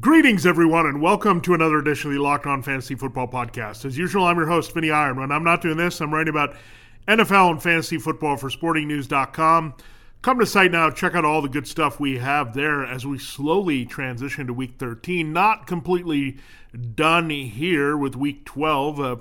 Greetings, everyone, and welcome to another edition of the Locked On Fantasy Football Podcast. As usual, I'm your host, Vinnie Iyer. When I'm not doing this, I'm writing about NFL and fantasy football for SportingNews.com. Come to site now, check out all the good stuff we have there as we slowly transition to Week 13. Not completely done here with Week 12. Uh,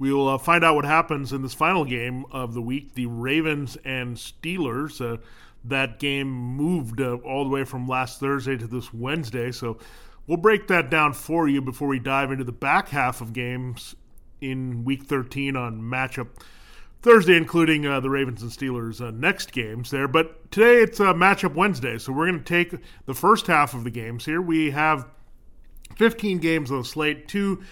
we will uh, find out what happens in this final game of the week the Ravens and Steelers. Uh, that game moved uh, all the way from last Thursday to this Wednesday. So we'll break that down for you before we dive into the back half of games in Week 13 on matchup Thursday, including uh, the Ravens and Steelers' uh, next games there. But today it's uh, matchup Wednesday, so we're going to take the first half of the games here. We have 15 games on the slate. Two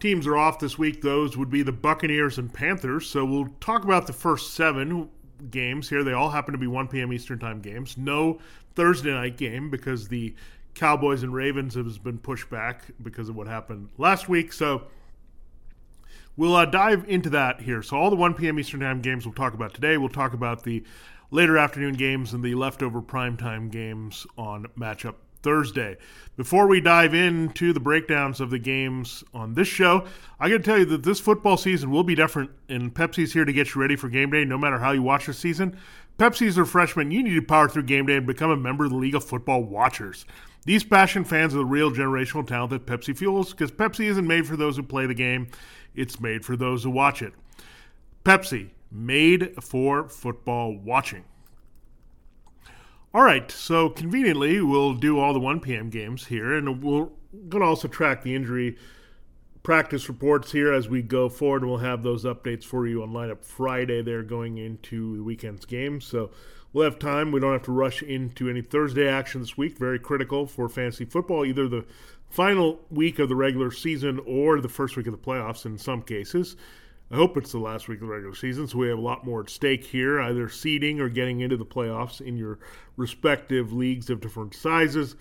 teams are off this week. Those would be the Buccaneers and Panthers. So we'll talk about the first seven games here. They all happen to be 1 p.m. Eastern Time games. No Thursday night game because the Cowboys and Ravens has been pushed back because of what happened last week. So we'll uh, dive into that here. So all the 1 p.m. Eastern Time games we'll talk about today. We'll talk about the later afternoon games and the leftover primetime games on matchup Thursday. Before we dive into the breakdowns of the games on this show, I got to tell you that this football season will be different, and Pepsi's here to get you ready for game day no matter how you watch the season. Pepsi's are freshmen. You need to power through game day and become a member of the League of Football Watchers. These passion fans are the real generational talent that Pepsi fuels because Pepsi isn't made for those who play the game, it's made for those who watch it. Pepsi, made for football watching. All right, so conveniently, we'll do all the 1 p.m. games here, and we're going to also track the injury practice reports here as we go forward. And we'll have those updates for you on lineup Friday. They're going into the weekend's games, so we'll have time. We don't have to rush into any Thursday action this week. Very critical for fantasy football, either the final week of the regular season or the first week of the playoffs in some cases. I hope it's the last week of the regular season, so we have a lot more at stake here, either seeding or getting into the playoffs in your respective leagues of different sizes.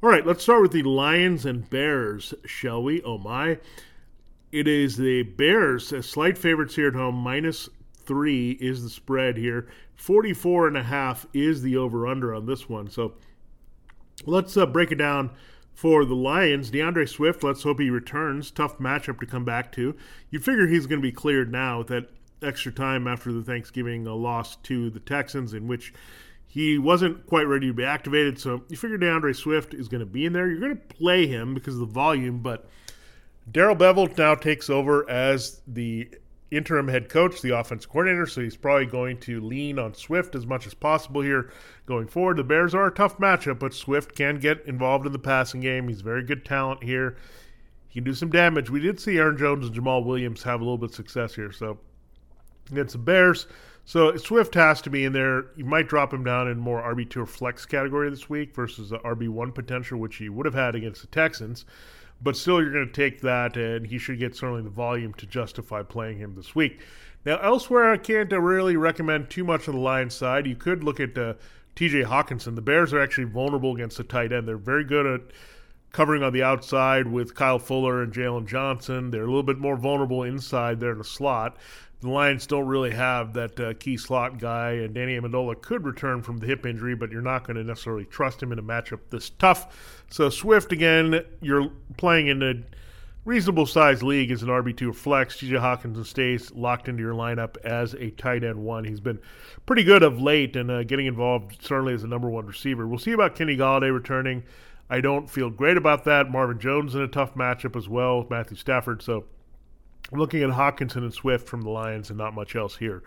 All right, let's start with the Lions and Bears, shall we? Oh my. It is the Bears, slight favorites here at home, minus three is the spread here. 44 and a half is the over under on this one. So let's uh, break it down for the Lions, DeAndre Swift, let's hope he returns. Tough matchup to come back to. You figure he's going to be cleared now with that extra time after the Thanksgiving uh, loss to the Texans, in which he wasn't quite ready to be activated. So you figure DeAndre Swift is going to be in there. You're going to play him because of the volume, but Darrell Bevell now takes over as the interim head coach, the offense coordinator, so he's probably going to lean on Swift as much as possible here going forward. The Bears are a tough matchup, but Swift can get involved in the passing game. He's very good talent here. He can do some damage. We did see Aaron Jones and Jamaal Williams have a little bit of success here, so against the Bears. So Swift has to be in there. You might drop him down in more RB2 or flex category this week versus the RB1 potential, which he would have had against the Texans but still you're going to take that, and he should get certainly the volume to justify playing him this week. Now, elsewhere, I can't really recommend too much on the Lions side. You could look at uh, TJ Hockenson. The Bears are actually vulnerable against the tight end. They're very good at covering on the outside with Kyle Fuller and Jaylon Johnson. They're a little bit more vulnerable inside there in the slot the Lions don't really have that uh, key slot guy, and Danny Amendola could return from the hip injury, but you're not going to necessarily trust him in a matchup this tough. So Swift again, you're playing in a reasonable sized league as an RB two flex. TJ Hockenson stays locked into your lineup as a tight end one. He's been pretty good of late and uh, getting involved certainly as a number one receiver. We'll see about Kenny Golladay returning. I don't feel great about that. Marvin Jones in a tough matchup as well. With Matthew Stafford. So looking at Hockenson and Swift from the Lions and not much else here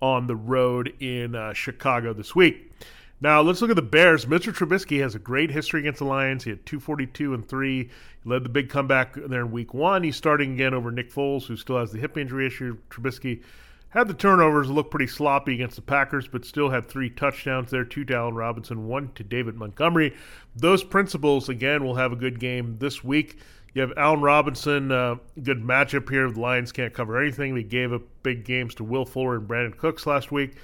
on the road in uh, Chicago this week. Now let's look at the Bears. Mr. Trubisky has a great history against the Lions. He had 242 and three. He led the big comeback there in Week One. He's starting again over Nick Foles, who still has the hip injury issue. Trubisky had the turnovers, look pretty sloppy against the Packers, but still had three touchdowns there, two to Allen Robinson, one to David Montgomery. Those principles again will have a good game this week You have Allen Robinson, uh, good matchup here. The Lions can't cover anything. They gave up big games to Will Fuller and Brandin Cooks last week.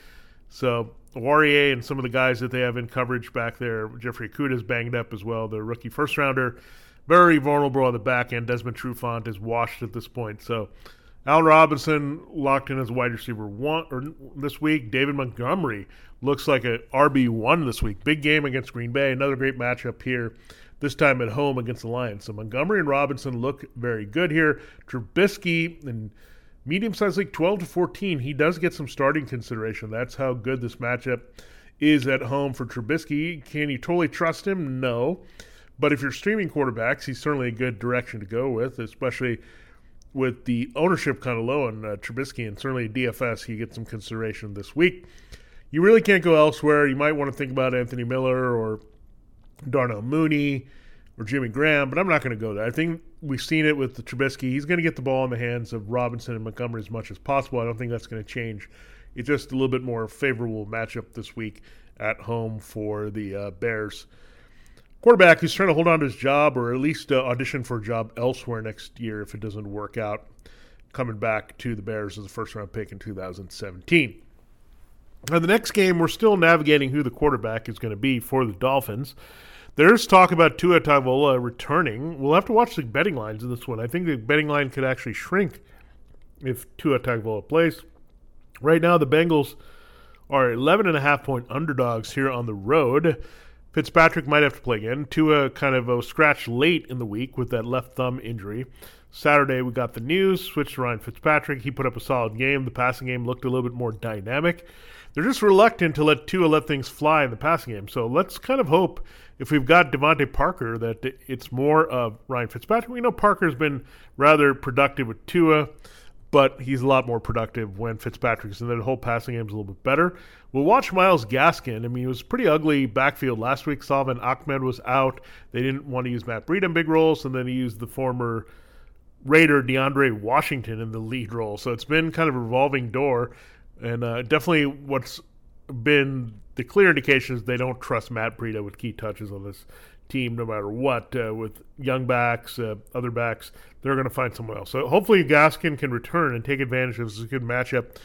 So Warrior and some of the guys that they have in coverage back there, Jeffrey Okudah's banged up as well, the rookie first rounder. Very vulnerable on the back end. Desmond Trufant is washed at this point. So Allen Robinson locked in as wide receiver one or this week. David Montgomery looks like a RB one this week. Big game against Green Bay. Another great matchup here this time at home against the Lions. So Montgomery and Robinson look very good here. Trubisky and medium sized league 12 to 14, he does get some starting consideration. That's how good this matchup is at home for Trubisky. Can you totally trust him? No. But if you're streaming quarterbacks, he's certainly a good direction to go with, especially with the ownership kind of low on uh, Trubisky and certainly DFS. He gets some consideration this week. You really can't go elsewhere. You might want to think about Anthony Miller or Darnell Mooney or Jimmy Graham, but I'm not going to go there. I think we've seen it with the Trubisky. He's going to get the ball in the hands of Robinson and Montgomery as much as possible. I don't think that's going to change. It's just a little bit more favorable matchup this week at home for the uh, Bears. Quarterback who's trying to hold on to his job or at least uh, audition for a job elsewhere next year if it doesn't work out, coming back to the Bears as a first round pick in 2017. Now, the next game, we're still navigating who the quarterback is going to be for the Dolphins. There's talk about Tua Tagovailoa returning. We'll have to watch the betting lines in this one. I think the betting line could actually shrink if Tua Tagovailoa plays. Right now, the Bengals are 11 and a half point underdogs here on the road. Fitzpatrick might have to play again. Tua kind of a scratch late in the week with that left thumb injury. Saturday, we got the news, switched to Ryan Fitzpatrick. He put up a solid game. The passing game looked a little bit more dynamic they're just reluctant to let Tua let things fly in the passing game. So let's kind of hope if we've got DeVante Parker that it's more of Ryan Fitzpatrick. We know Parker's been rather productive with Tua, but he's a lot more productive when Fitzpatrick's and the whole passing game's a little bit better. We'll watch Myles Gaskin. I mean, it was pretty ugly backfield last week. Salvon Ahmed was out. They didn't want to use Matt Breida in big roles, and then he used the former Raider DeAndre Washington in the lead role. So it's been kind of a revolving door. And uh, definitely what's been the clear indication is they don't trust Matt Breida with key touches on this team no matter what. Uh, with young backs, uh, other backs, they're going to find someone else. So hopefully Gaskin can return and take advantage of this good matchup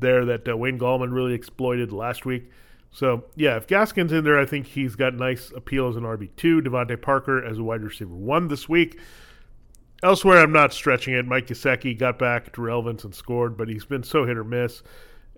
there that uh, Wayne Gallman really exploited last week. So yeah, if Gaskin's in there, I think he's got nice appeal as an RB two. DeVante Parker as a wide receiver one this week. Elsewhere, I'm not stretching it. Mike Gesicki got back to relevance and scored, but he's been so hit or miss.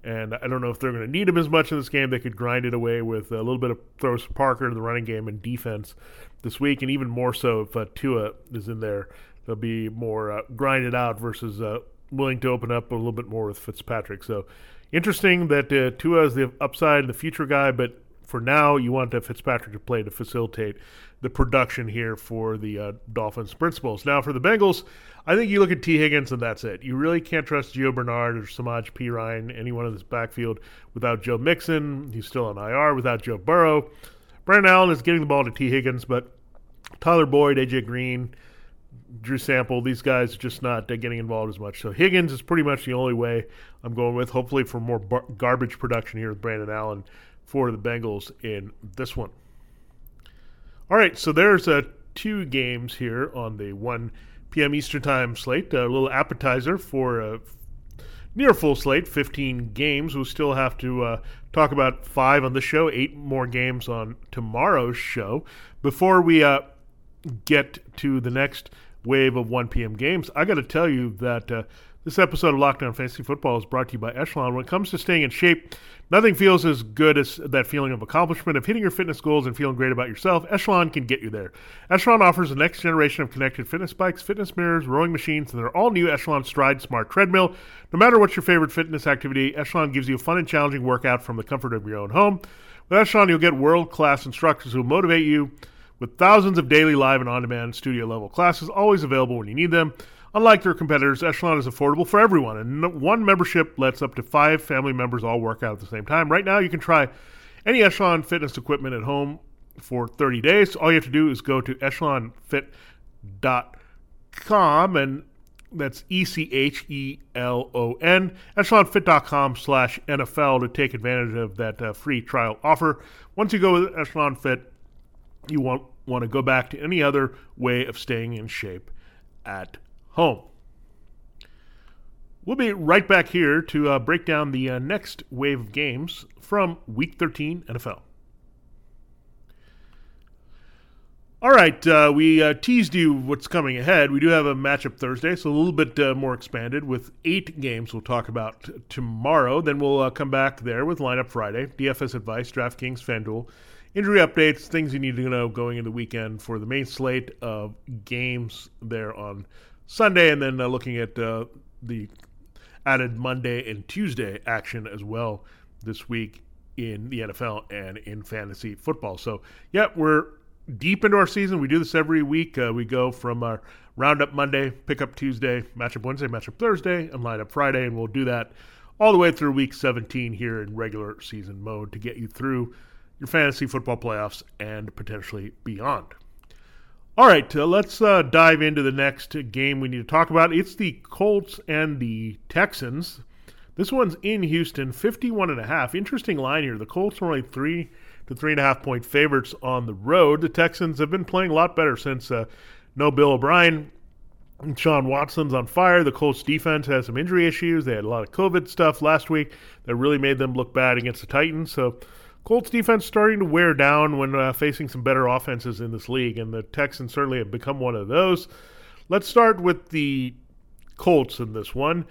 And I don't know if they're going to need him as much in this game. They could grind it away with a little bit of throws Parker in the running game and defense this week, and even more so if uh, Tua is in there. They'll be more uh, grinded out versus uh, willing to open up a little bit more with Fitzpatrick. So interesting that uh, Tua is the upside, the future guy, but for now, you want Fitzpatrick to play to facilitate the production here for the uh, Dolphins principals. Now, for the Bengals, I think you look at Tee Higgins and that's it. You really can't trust Gio Bernard or Samaje Perine, anyone in this backfield, without Joe Mixon. He's still on IR without Joe Burrow. Brandon Allen is getting the ball to Tee Higgins, but Tyler Boyd, AJ Green, Drew Sample, these guys are just not uh, getting involved as much. So Higgins is pretty much the only way I'm going with. Hopefully, for more bar- garbage production here with Brandon Allen for the Bengals in this one. All right, so there's uh, two games here on the 1 p.m. Eastern Time slate. A little appetizer for a near full slate, 15 games. We'll still have to uh, talk about five on the show, eight more games on tomorrow's show. Before we uh, get to the next wave of 1 p.m. games, I got to tell you that uh, this episode of Locked On Fantasy Football is brought to you by Echelon. When it comes to staying in shape, nothing feels as good as that feeling of accomplishment of hitting your fitness goals and feeling great about yourself. Echelon can get you there. Echelon offers the next generation of connected fitness bikes, fitness mirrors, rowing machines, and their all new Echelon Stride Smart Treadmill. No matter what's your favorite fitness activity, Echelon gives you a fun and challenging workout from the comfort of your own home. With Echelon, you'll get world class instructors who motivate you with thousands of daily live and on demand studio level classes always available when you need them. Unlike their competitors, Echelon is affordable for everyone, and one membership lets up to five family members all work out at the same time. Right now, you can try any Echelon fitness equipment at home for 30 days. All you have to do is go to echelonfit.com, and that's E C H E L O N, echelonfit.com slash NFL to take advantage of that uh, free trial offer. Once you go with Echelon Fit, you won't want to go back to any other way of staying in shape at home. We'll be right back here to uh, break down the uh, next wave of games from Week 13 NFL. All right, uh, we uh, teased you what's coming ahead. We do have a matchup Thursday, so a little bit uh, more expanded with eight games we'll talk about t- tomorrow. Then we'll uh, come back there with lineup Friday, DFS advice, DraftKings, FanDuel, injury updates, things you need to know going into the weekend for the main slate of games there on Sunday, and then uh, looking at uh, the added Monday and Tuesday action as well this week in the NFL and in fantasy football. So, yeah, we're deep into our season. We do this every week. Uh, we go from our roundup Monday, pickup Tuesday, matchup Wednesday, matchup Thursday, and lineup Friday, and we'll do that all the way through week 17 here in regular season mode to get you through your fantasy football playoffs and potentially beyond. All right, uh, let's uh, dive into the next game we need to talk about. It's the Colts and the Texans. This one's in Houston, 51 and a half. Interesting line here. The Colts are only three to three and a half point favorites on the road. The Texans have been playing a lot better since uh, no Bill O'Brien. Sean Watson's on fire. The Colts defense has some injury issues. They had a lot of COVID stuff last week that really made them look bad against the Titans. So Colts defense starting to wear down when uh, facing some better offenses in this league, and the Texans certainly have become one of those. Let's start with the Colts in this one.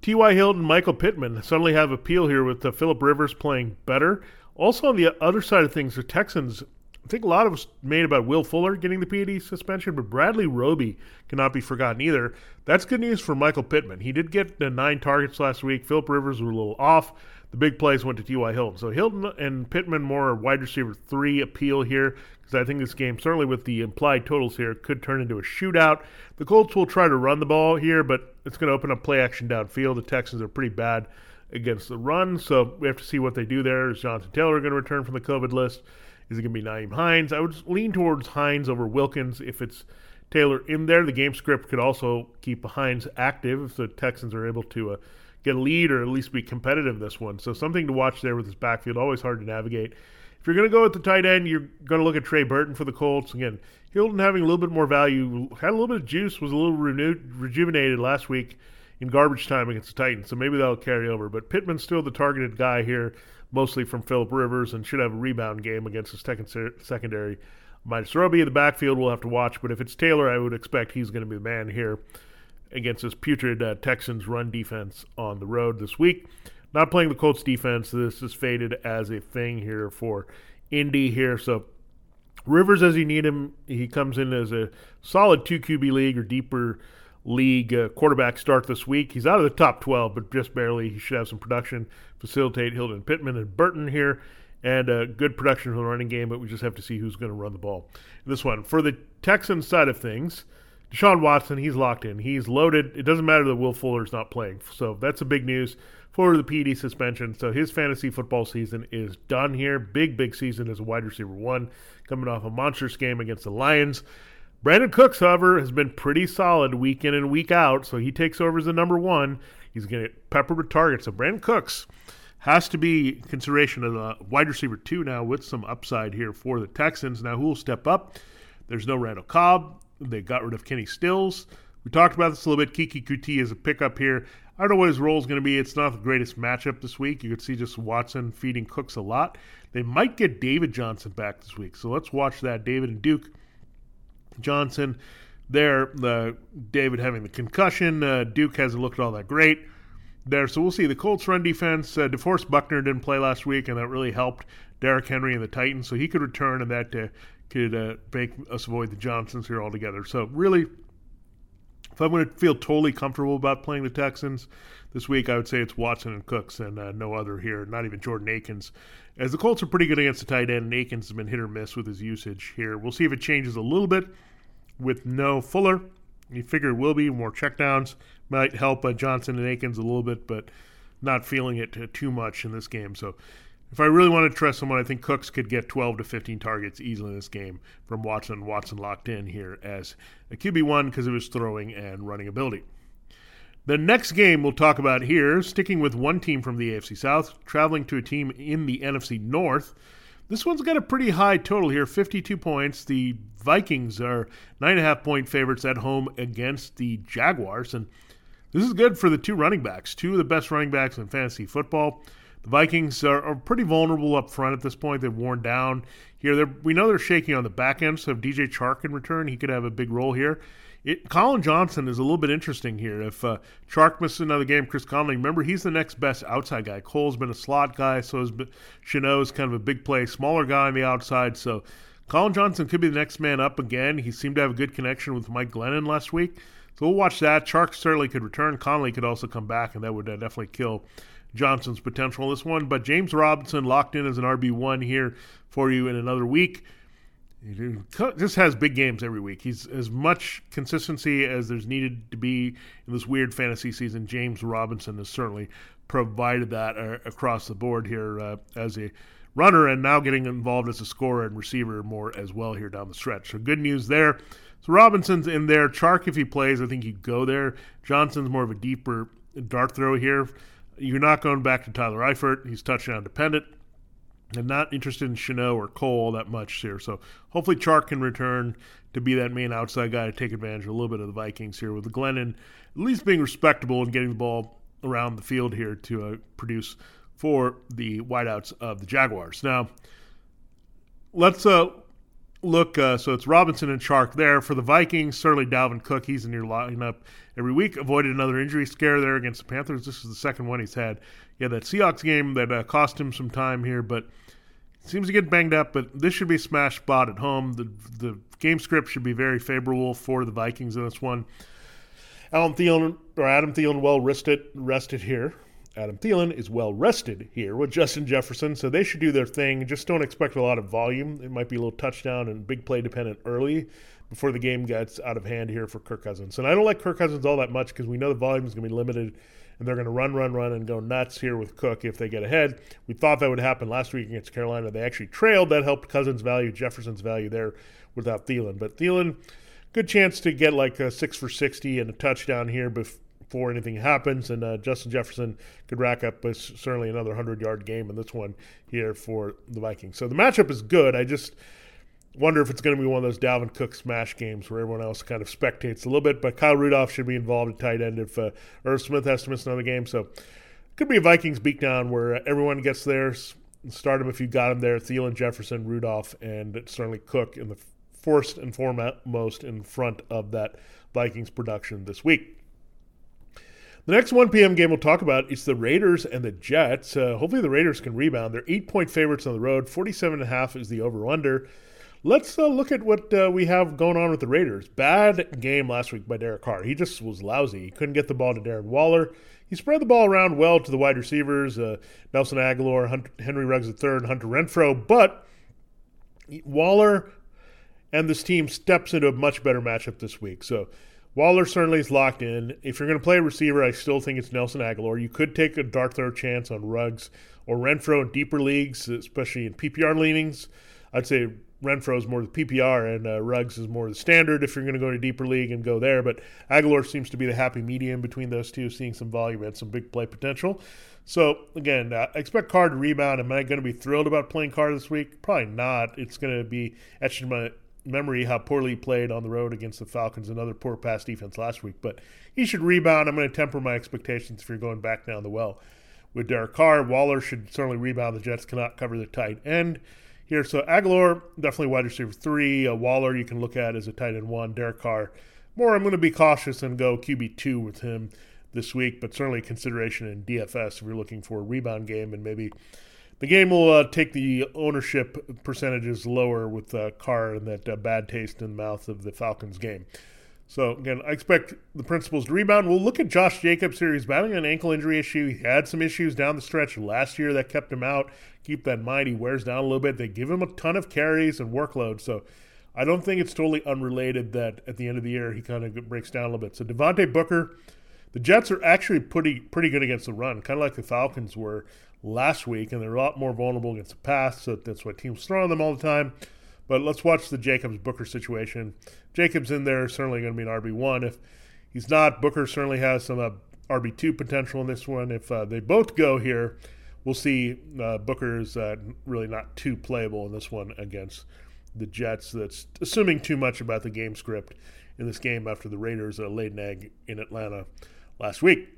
T.Y. Hilton and Michael Pittman suddenly have appeal here with uh, Philip Rivers playing better. Also, on the other side of things, the Texans, I think a lot of us made about Will Fuller getting the PED suspension, but Bradley Roby cannot be forgotten either. That's good news for Michael Pittman. He did get the nine targets last week. Philip Rivers was a little off. The big plays went to T.Y. Hilton. So Hilton and Pittman more wide receiver three appeal here because I think this game, certainly with the implied totals here, could turn into a shootout. The Colts will try to run the ball here, but it's going to open up play action downfield. The Texans are pretty bad against the run. So we have to see what they do there. Is Jonathan Taylor going to return from the COVID list? Is it going to be Nyheim Hines? I would lean towards Hines over Wilkins if it's Taylor in there. The game script could also keep Hines active if the Texans are able to uh, get a lead or at least be competitive this one. So something to watch there with this backfield. Always hard to navigate. If you're going to go at the tight end, you're going to look at Trey Burton for the Colts. Again, Hilton having a little bit more value, had a little bit of juice, was a little renewed, rejuvenated last week in garbage time against the Titans, so maybe that'll carry over. But Pittman's still the targeted guy here, mostly from Philip Rivers, and should have a rebound game against his second secondary. Minus Roby in the backfield, we'll have to watch. But if it's Taylor, I would expect he's going to be the man here against this putrid uh, Texans run defense on the road this week. Not playing the Colts defense. This is faded as a thing here for Indy here. So Rivers, as you need him, he comes in as a solid two QB league or deeper league uh, quarterback start this week. He's out of the top 12, but just barely. He should have some production, facilitate Hilton Pittman and Burton here, and uh, good production from the running game, but we just have to see who's going to run the ball. This one. For the Texans side of things, Deshaun Watson, he's locked in. He's loaded. It doesn't matter that Will Fuller's not playing. So that's a big news for the PED suspension. So his fantasy football season is done here. Big, big season as a wide receiver one, coming off a monstrous game against the Lions. Brandin Cooks, however, has been pretty solid week in and week out, so he takes over as the number one. He's going to get peppered with targets. So Brandin Cooks has to be consideration of the wide receiver two now with some upside here for the Texans. Now, who will step up? There's no Randall Cobb. They got rid of Kenny Stills. We talked about this a little bit. Keke Coutee is a pickup here. I don't know what his role is going to be. It's not the greatest matchup this week. You could see just Watson feeding Cooks a lot. They might get David Johnson back this week. So let's watch that. David and Duke Johnson there. Uh, David having the concussion. Uh, Duke hasn't looked all that great there. So we'll see. The Colts run defense, uh, DeForest Buckner didn't play last week, and that really helped Derrick Henry and the Titans. So he could return, and that uh, could uh, make us avoid the Johnsons here altogether. So really, if I'm going to feel totally comfortable about playing the Texans this week, I would say it's Watson and Cooks and uh, no other here, not even Jordan Akins. As the Colts are pretty good against the tight end, and Akins has been hit or miss with his usage here. We'll see if it changes a little bit with no Fuller. You figure it will be more checkdowns. Might help uh, Johnson and Akins a little bit, but not feeling it too much in this game. So if I really want to trust someone, I think Cooks could get 12 to 15 targets easily in this game from Watson. Watson locked in here as a QB1 because of his throwing and running ability. The next game we'll talk about here, sticking with one team from the AFC South, traveling to a team in the NFC North. This one's got a pretty high total here 52 points. The Vikings are 9.5 point favorites at home against the Jaguars. And this is good for the two running backs, two of the best running backs in fantasy football. The Vikings are, are pretty vulnerable up front at this point. They've worn down here. They're, we know they're shaky on the back end, so if DJ Chark in return, he could have a big role here. It, Collin Johnson is a little bit interesting here. If uh, Chark misses another game, Chris Conley, remember he's the next best outside guy. Cole's been a slot guy, so is kind of a big play, smaller guy on the outside. So Collin Johnson could be the next man up again. He seemed to have a good connection with Mike Glennon last week. So we'll watch that. Chark certainly could return. Conley could also come back, and that would uh, definitely kill Johnson's potential in this one. But James Robinson locked in as an RB1 here for you in another week. He just has big games every week. He's as much consistency as there's needed to be in this weird fantasy season. James Robinson has certainly provided that uh, across the board here uh, as a runner and now getting involved as a scorer and receiver more as well here down the stretch. So good news there. So Robinson's in there. Chark, if he plays, I think you go there. Johnson's more of a deeper dart throw here. You're not going back to Tyler Eifert. He's touchdown dependent. I'm not interested in Shenault or Cole that much here. So hopefully Chark can return to be that main outside guy to take advantage a little bit of the Vikings here with Glennon at least being respectable and getting the ball around the field here to uh, produce for the wideouts of the Jaguars. Now, let's uh, look. Uh, so it's Robinson and Chark there for the Vikings. Certainly Dalvin Cook. He's in your lineup every week. Avoided another injury scare there against the Panthers. This is the second one he's had. Yeah, that Seahawks game that uh, cost him some time here, but seems to get banged up. But this should be a smash spot at home. The the game script should be very favorable for the Vikings in this one. Alan Thielen or Adam Thielen well rested rested here. Adam Thielen is well rested here with Justin Jefferson, so they should do their thing. Just don't expect a lot of volume. It might be a little touchdown and big play dependent early before the game gets out of hand here for Kirk Cousins. And I don't like Kirk Cousins all that much because we know the volume is going to be limited and they're going to run, run, run, and go nuts here with Cook if they get ahead. We thought that would happen last week against Carolina. They actually trailed. That helped Cousins' value, Jefferson's value there without Thielen. But Thielen, good chance to get like a six for 60 and a touchdown here before anything happens. And uh, Justin Jefferson could rack up a, certainly another 100 yard game in this one here for the Vikings. So the matchup is good. I just wonder if it's going to be one of those Dalvin Cook smash games where everyone else kind of spectates a little bit. But Kyle Rudolph should be involved at tight end if uh, Irv Smith has to miss another game. So could be a Vikings beatdown where everyone gets there. Start him if you got him there. Thielen, Jefferson, Rudolph, and certainly Cook in the first and foremost in front of that Vikings production this week. The next 1 p.m. game we'll talk about is the Raiders and the Jets. Uh, hopefully, the Raiders can rebound. They're eight point favorites on the road. 47.5 is the over under. Let's uh, look at what uh, we have going on with the Raiders. Bad game last week by Derek Carr. He just was lousy. He couldn't get the ball to Darren Waller. He spread the ball around well to the wide receivers, uh, Nelson Agholor, Henry Ruggs III, and Hunter Renfrow. But Waller and this team steps into a much better matchup this week. So Waller certainly is locked in. If you're going to play a receiver, I still think it's Nelson Agholor. You could take a dart throw chance on Ruggs or Renfrow in deeper leagues, especially in PPR leanings. I'd say Renfrow is more the PPR and uh, Ruggs is more the standard if you're going to go to deeper league and go there. But Agholor seems to be the happy medium between those two, seeing some volume and some big play potential. So again, uh, expect Carr to rebound. Am I going to be thrilled about playing Carr this week? Probably not. It's going to be etched in my memory how poorly he played on the road against the Falcons, another poor pass defense last week. But he should rebound. I'm going to temper my expectations if you're going back down the well with Derek Carr. Waller should certainly rebound. The Jets cannot cover the tight end here. So Agholor, definitely wide receiver three. Uh, Waller, you can look at as a tight end one. Derek Carr, more I'm going to be cautious and go QB two with him this week, but certainly consideration in DFS if you're looking for a rebound game and maybe the game will uh, take the ownership percentages lower with uh, Carr and that uh, bad taste in the mouth of the Falcons game. So again, I expect the principals to rebound. We'll look at Josh Jacobs here. He's battling an ankle injury issue. He had some issues down the stretch last year that kept him out. Keep that in mind. He wears down a little bit. They give him a ton of carries and workload. So I don't think it's totally unrelated that at the end of the year he kind of breaks down a little bit. So Devontae Booker, the Jets are actually pretty pretty good against the run, kind of like the Falcons were last week, and they're a lot more vulnerable against the pass. So that's why teams throw on them all the time. But let's watch the Jacobs Booker situation. Jacobs in there certainly going to be an RB one. If he's not, Booker certainly has some uh, RB two potential in this one. If uh, they both go here, we'll see. Uh, Booker's uh, really not too playable in this one against the Jets. That's assuming too much about the game script in this game after the Raiders uh, laid an egg in Atlanta last week.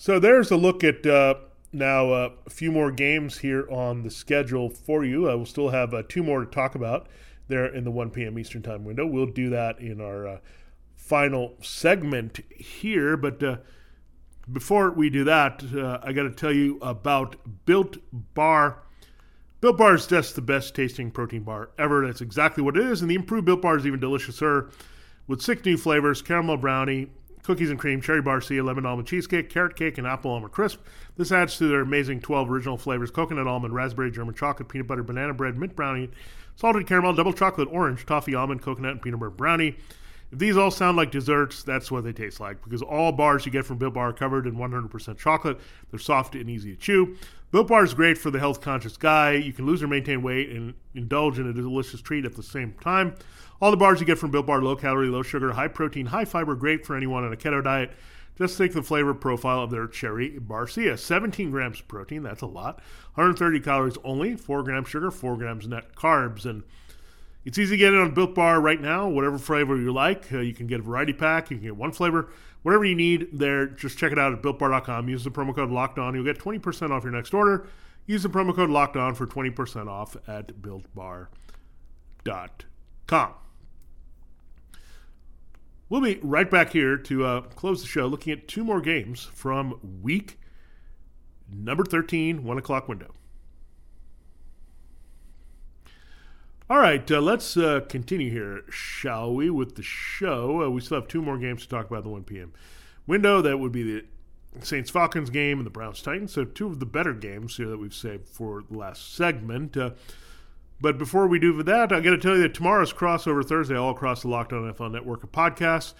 So there's a look at uh, now uh, a few more games here on the schedule for you. I will still have uh, two more to talk about there in the 1 p.m. Eastern Time window. We'll do that in our uh, final segment here. But uh, before we do that, uh, I got to tell you about Built Bar. Built Bar is just the best tasting protein bar ever. That's exactly what it is. And the improved Built Bar is even deliciouser with six new flavors caramel brownie, cookies and cream, cherry barcia, lemon almond cheesecake, carrot cake, and apple almond crisp. This adds to their amazing 12 original flavors coconut almond, raspberry, German chocolate, peanut butter, banana bread, mint brownie, salted caramel, double chocolate, orange, toffee, almond, coconut, and peanut butter brownie. If these all sound like desserts, that's what they taste like because all bars you get from Built Bar are covered in 100% chocolate. They're soft and easy to chew. Built Bar is great for the health conscious guy. You can lose or maintain weight and indulge in a delicious treat at the same time. All the bars you get from Built Bar, low calorie, low sugar, high protein, high fiber, great for anyone on a keto diet. Just take the flavor profile of their cherry barcia. 17 grams of protein, that's a lot. 130 calories only, 4 grams sugar, 4 grams net carbs. And it's easy to get it on Built Bar right now, whatever flavor you like. Uh, you can get a variety pack, you can get one flavor, whatever you need there. Just check it out at builtbar.com. Use the promo code Locked On. You'll get 20% off your next order. Use the promo code Locked On for 20% off at builtbar.com. We'll be right back here to uh, close the show looking at two more games from week number 13, 1 o'clock window. All right, uh, let's uh, continue here, shall we, with the show. Uh, we still have two more games to talk about in the 1 p.m. window. That would be the Saints Falcons game and the Browns Titans. So, two of the better games here that we've saved for the last segment. Uh, but before we do that, I got to tell you that tomorrow's crossover Thursday, all across the Locked On NFL network of podcasts.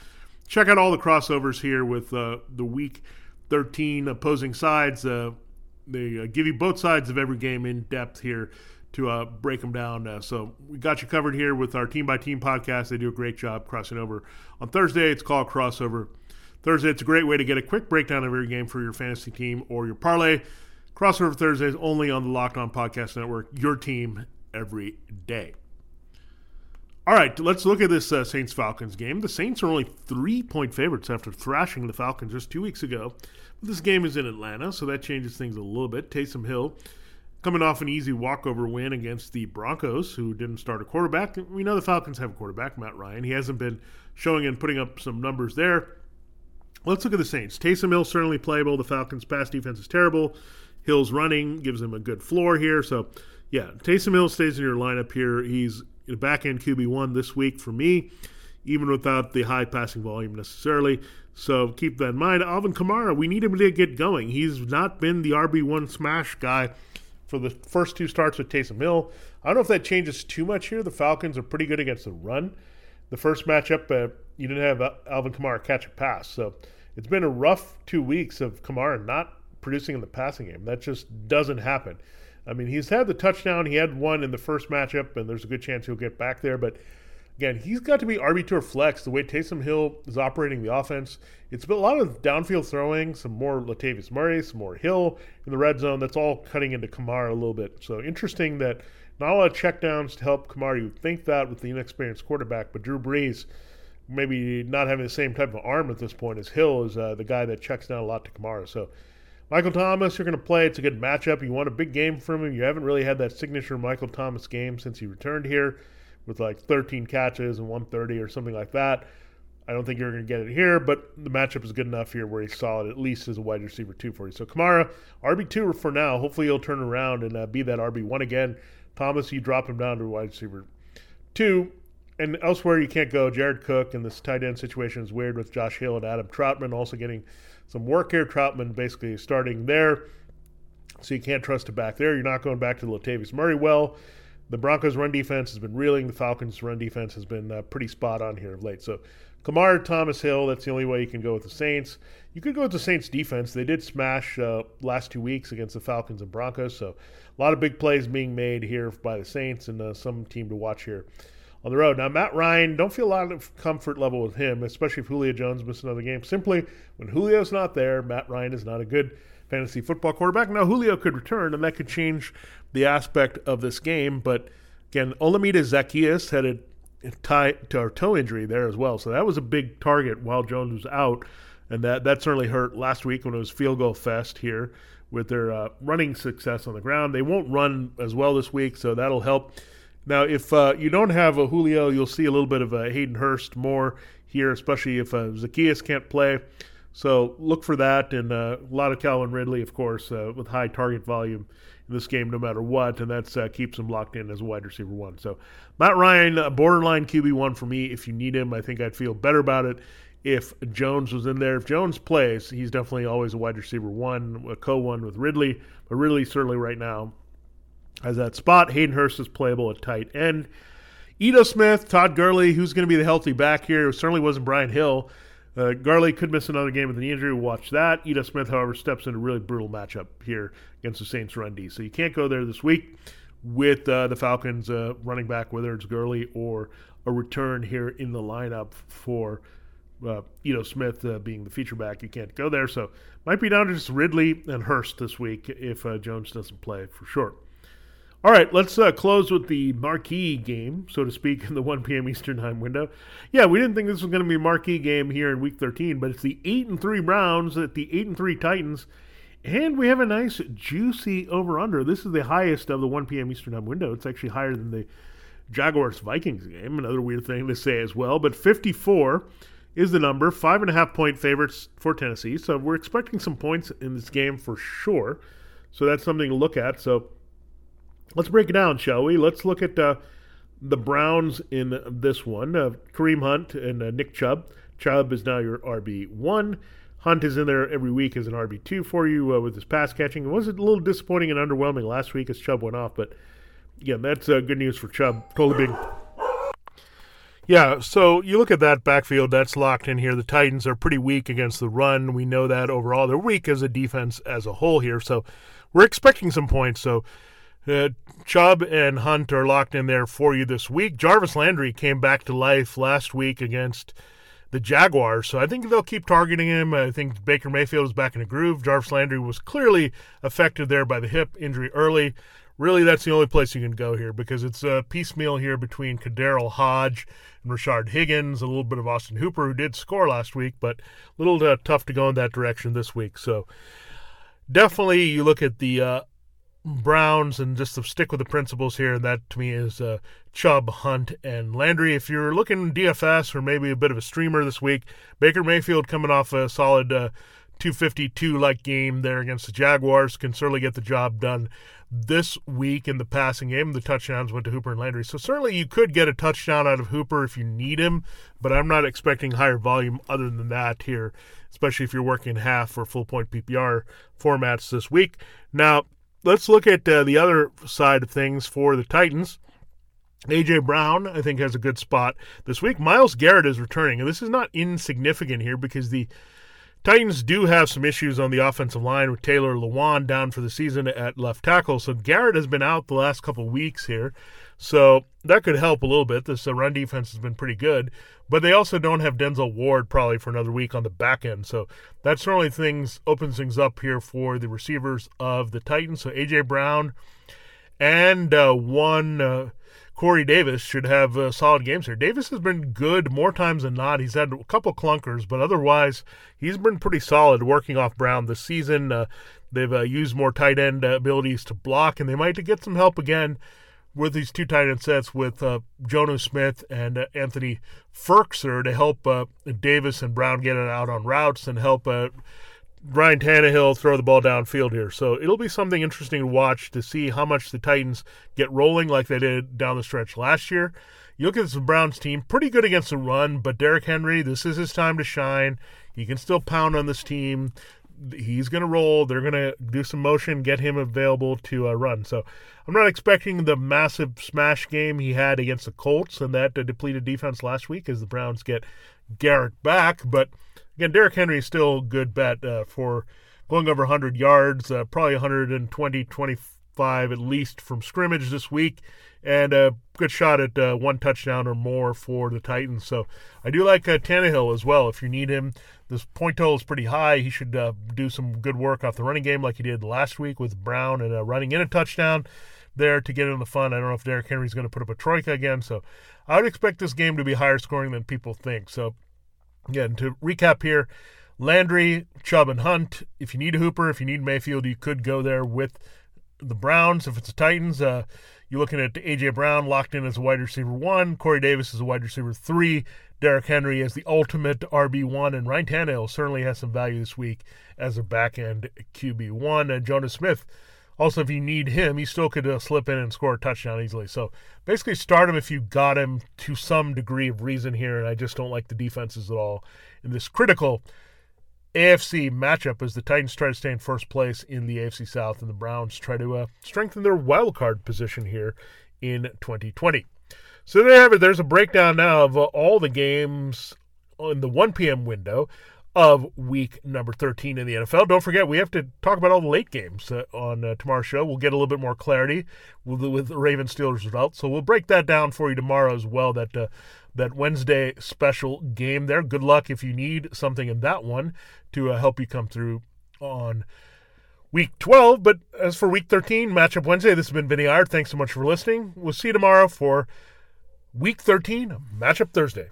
Check out all the crossovers here with uh, the Week 13 opposing sides. Uh, they give you both sides of every game in depth here to uh, break them down. Uh, so we got you covered here with our team by team podcast. They do a great job crossing over. On Thursday, it's called Crossover. Thursday, it's a great way to get a quick breakdown of every game for your fantasy team or your parlay. Crossover Thursdays only on the Locked On Podcast Network. Your team every day. All right, let's look at this uh, Saints Falcons game. The Saints are only three point favorites after thrashing the Falcons just two weeks ago. This game is in Atlanta, so that changes things a little bit. Taysom Hill coming off an easy walkover win against the Broncos, who didn't start a quarterback. We know the Falcons have a quarterback, Matt Ryan. He hasn't been showing and putting up some numbers there. Let's look at the Saints. Taysom Hill certainly playable. The Falcons' pass defense is terrible. Hill's running gives him a good floor here, so yeah, Taysom Hill stays in your lineup here. He's a back end QB1 this week for me, even without the high passing volume necessarily. So keep that in mind. Alvin Kamara, we need him to get going. He's not been the RB1 smash guy for the first two starts with Taysom Hill. I don't know if that changes too much here. The Falcons are pretty good against the run. The first matchup, uh, you didn't have Alvin Kamara catch a pass. So it's been a rough two weeks of Kamara not producing in the passing game. That just doesn't happen. I mean, he's had the touchdown. He had one in the first matchup, and there's a good chance he'll get back there. But again, he's got to be RB2 or flex the way Taysom Hill is operating the offense. It's been a lot of downfield throwing, some more Latavius Murray, some more Hill in the red zone. That's all cutting into Kamara a little bit. So interesting that not a lot of checkdowns to help Kamara. You'd think that with the inexperienced quarterback, but Drew Brees maybe not having the same type of arm at this point as Hill is uh, the guy that checks down a lot to Kamara. So Michael Thomas, you're going to play. It's a good matchup. You want a big game from him. You haven't really had that signature Michael Thomas game since he returned here with like 13 catches and 130 or something like that. I don't think you're going to get it here, but the matchup is good enough here where he's solid, at least as a wide receiver two for you. So Kamara, RB2 for now. Hopefully he'll turn around and uh, be that RB1 again. Thomas, you drop him down to wide receiver two. And elsewhere you can't go. Jared Cook and this tight end situation is weird with Josh Hill and Adam Trautman also getting – some work here. Trautman basically starting there, so you can't trust it back there. You're not going back to Latavius Murray well. The Broncos' run defense has been reeling. The Falcons' run defense has been uh, pretty spot on here of late. So, Kamara, Thomas Hill, that's the only way you can go with the Saints. You could go with the Saints' defense. They did smash uh, last two weeks against the Falcons and Broncos. So, a lot of big plays being made here by the Saints and uh, some team to watch here on the road. Now, Matt Ryan, don't feel a lot of comfort level with him, especially if Julio Jones misses another game. Simply, when Julio's not there, Matt Ryan is not a good fantasy football quarterback. Now, Julio could return, and that could change the aspect of this game. But again, Olamide Zaccheaus had a tie to a toe injury there as well, so that was a big target while Jones was out, and that that certainly hurt last week when it was field goal fest here with their uh, running success on the ground. They won't run as well this week, so that'll help. Now, if uh, you don't have a Julio, you'll see a little bit of a Hayden Hurst more here, especially if uh, Zaccheaus can't play. So look for that, and uh, a lot of Calvin Ridley, of course, uh, with high target volume in this game, no matter what, and that uh, keeps him locked in as a wide receiver one. So Matt Ryan, borderline QB one for me. If you need him, I think I'd feel better about it if Jones was in there. If Jones plays, he's definitely always a wide receiver one, a co one with Ridley, but Ridley certainly right now has that spot. Hayden Hurst is playable at tight end. Ito Smith, Todd Gurley, who's going to be the healthy back here? It certainly wasn't Brian Hill. Uh, Gurley could miss another game with an injury. Watch that. Ito Smith, however, steps into a really brutal matchup here against the Saints run D. So you can't go there this week with uh, the Falcons uh, running back, whether it's Gurley or a return here in the lineup for uh, Ito Smith uh, being the feature back. You can't go there. So might be down to just Ridley and Hurst this week if uh, Jones doesn't play for sure. All right, let's uh, close with the marquee game, so to speak, in the 1 p.m. Eastern Time window. Yeah, we didn't think this was going to be a marquee game here in Week 13, but it's the 8 and 3 Browns at the 8 and 3 Titans, and we have a nice juicy over under. This is the highest of the 1 p.m. Eastern Time window. It's actually higher than the Jaguars Vikings game. Another weird thing to say as well, but 54 is the number. Five and a half point favorites for Tennessee, so we're expecting some points in this game for sure. So that's something to look at. So Let's break it down, shall we? Let's look at uh, the Browns in this one. Uh, Kareem Hunt and uh, Nick Chubb. Chubb is now your RB1. Hunt is in there every week as an RB2 for you uh, with his pass catching. It was a little disappointing and underwhelming last week as Chubb went off, but yeah, that's uh, good news for Chubb. Totally big. Yeah, so you look at that backfield that's locked in here. The Titans are pretty weak against the run. We know that overall. They're weak as a defense as a whole here, so we're expecting some points. So uh, Chubb and Hunt are locked in there for you this week. Jarvis Landry came back to life last week against the Jaguars, so I think they'll keep targeting him. I think Baker Mayfield is back in a groove. Jarvis Landry was clearly affected there by the hip injury early. Really, that's the only place you can go here because it's a piecemeal here between KhaDarel Hodge and Rashard Higgins, a little bit of Austin Hooper, who did score last week, but a little uh, tough to go in that direction this week. So definitely you look at the uh, Browns and just stick with the principles here, and that to me is uh, Chubb, Hunt, and Landry. If you're looking DFS or maybe a bit of a streamer this week, Baker Mayfield coming off a solid uh, 252 like game there against the Jaguars can certainly get the job done this week in the passing game. The touchdowns went to Hooper and Landry. So certainly you could get a touchdown out of Hooper if you need him, but I'm not expecting higher volume other than that here, especially if you're working half or full point PPR formats this week. Now, let's look at uh, the other side of things for the Titans. AJ Brown, I think, has a good spot this week. Myles Garrett is returning, and this is not insignificant here because the Titans do have some issues on the offensive line with Taylor Lewan down for the season at left tackle. So Garrett has been out the last couple weeks here. So that could help a little bit. This uh, run defense has been pretty good, but they also don't have Denzel Ward probably for another week on the back end. So that certainly things opens things up here for the receivers of the Titans. So AJ Brown and uh, one uh, Corey Davis should have uh, solid games here. Davis has been good more times than not. He's had a couple clunkers, but otherwise he's been pretty solid working off Brown this season. Uh, they've uh, used more tight end abilities to block, and they might get some help again with these two tight end sets with uh, Jonnu Smith and uh, Anthony Firkser to help uh, Davis and Brown get it out on routes and help uh, Ryan Tannehill throw the ball downfield here. So it'll be something interesting to watch to see how much the Titans get rolling like they did down the stretch last year. You look at this Browns team, pretty good against the run, but Derrick Henry, this is his time to shine. He can still pound on this team he's going to roll. They're going to do some motion, get him available to uh, run. So I'm not expecting the massive smash game he had against the Colts and that uh, depleted defense last week as the Browns get Garrett back. But again, Derrick Henry is still a good bet uh, for going over 100 yards, uh, probably 120, 25 at least from scrimmage this week, and a good shot at uh, one touchdown or more for the Titans. So I do like uh, Tannehill as well. If you need him, this point total is pretty high. He should uh, do some good work off the running game like he did last week with Brown and uh, running in a touchdown there to get in the fun. I don't know if Derrick Henry's going to put up a troika again, so I would expect this game to be higher scoring than people think. So again, to recap here. Landry, Chubb, and Hunt. If you need a Hooper, if you need Mayfield, you could go there with the Browns. If it's the Titans, uh, you're looking at A.J. Brown locked in as a wide receiver one, Corey Davis is a wide receiver three, Derrick Henry is the ultimate RB1, and Ryan Tannehill certainly has some value this week as a back end QB1. And Jonnu Smith, also, if you need him, he still could uh, slip in and score a touchdown easily. So basically, start him if you got him to some degree of reason here. And I just don't like the defenses at all in this critical AFC matchup as the Titans try to stay in first place in the AFC South and the Browns try to uh, strengthen their wild card position here in 2020. So there you have it. There's a breakdown now of uh, all the games in the 1 p.m. window of week number 13 in the NFL. Don't forget, we have to talk about all the late games uh, on uh, tomorrow's show. We'll get a little bit more clarity with, with the Ravens Steelers results. So we'll break that down for you tomorrow as well. That uh, that Wednesday special game there. Good luck if you need something in that one to uh, help you come through on week 12. But as for week 13, matchup Wednesday, this has been Vinnie Iyer. Thanks so much for listening. We'll see you tomorrow for week 13, matchup Thursday.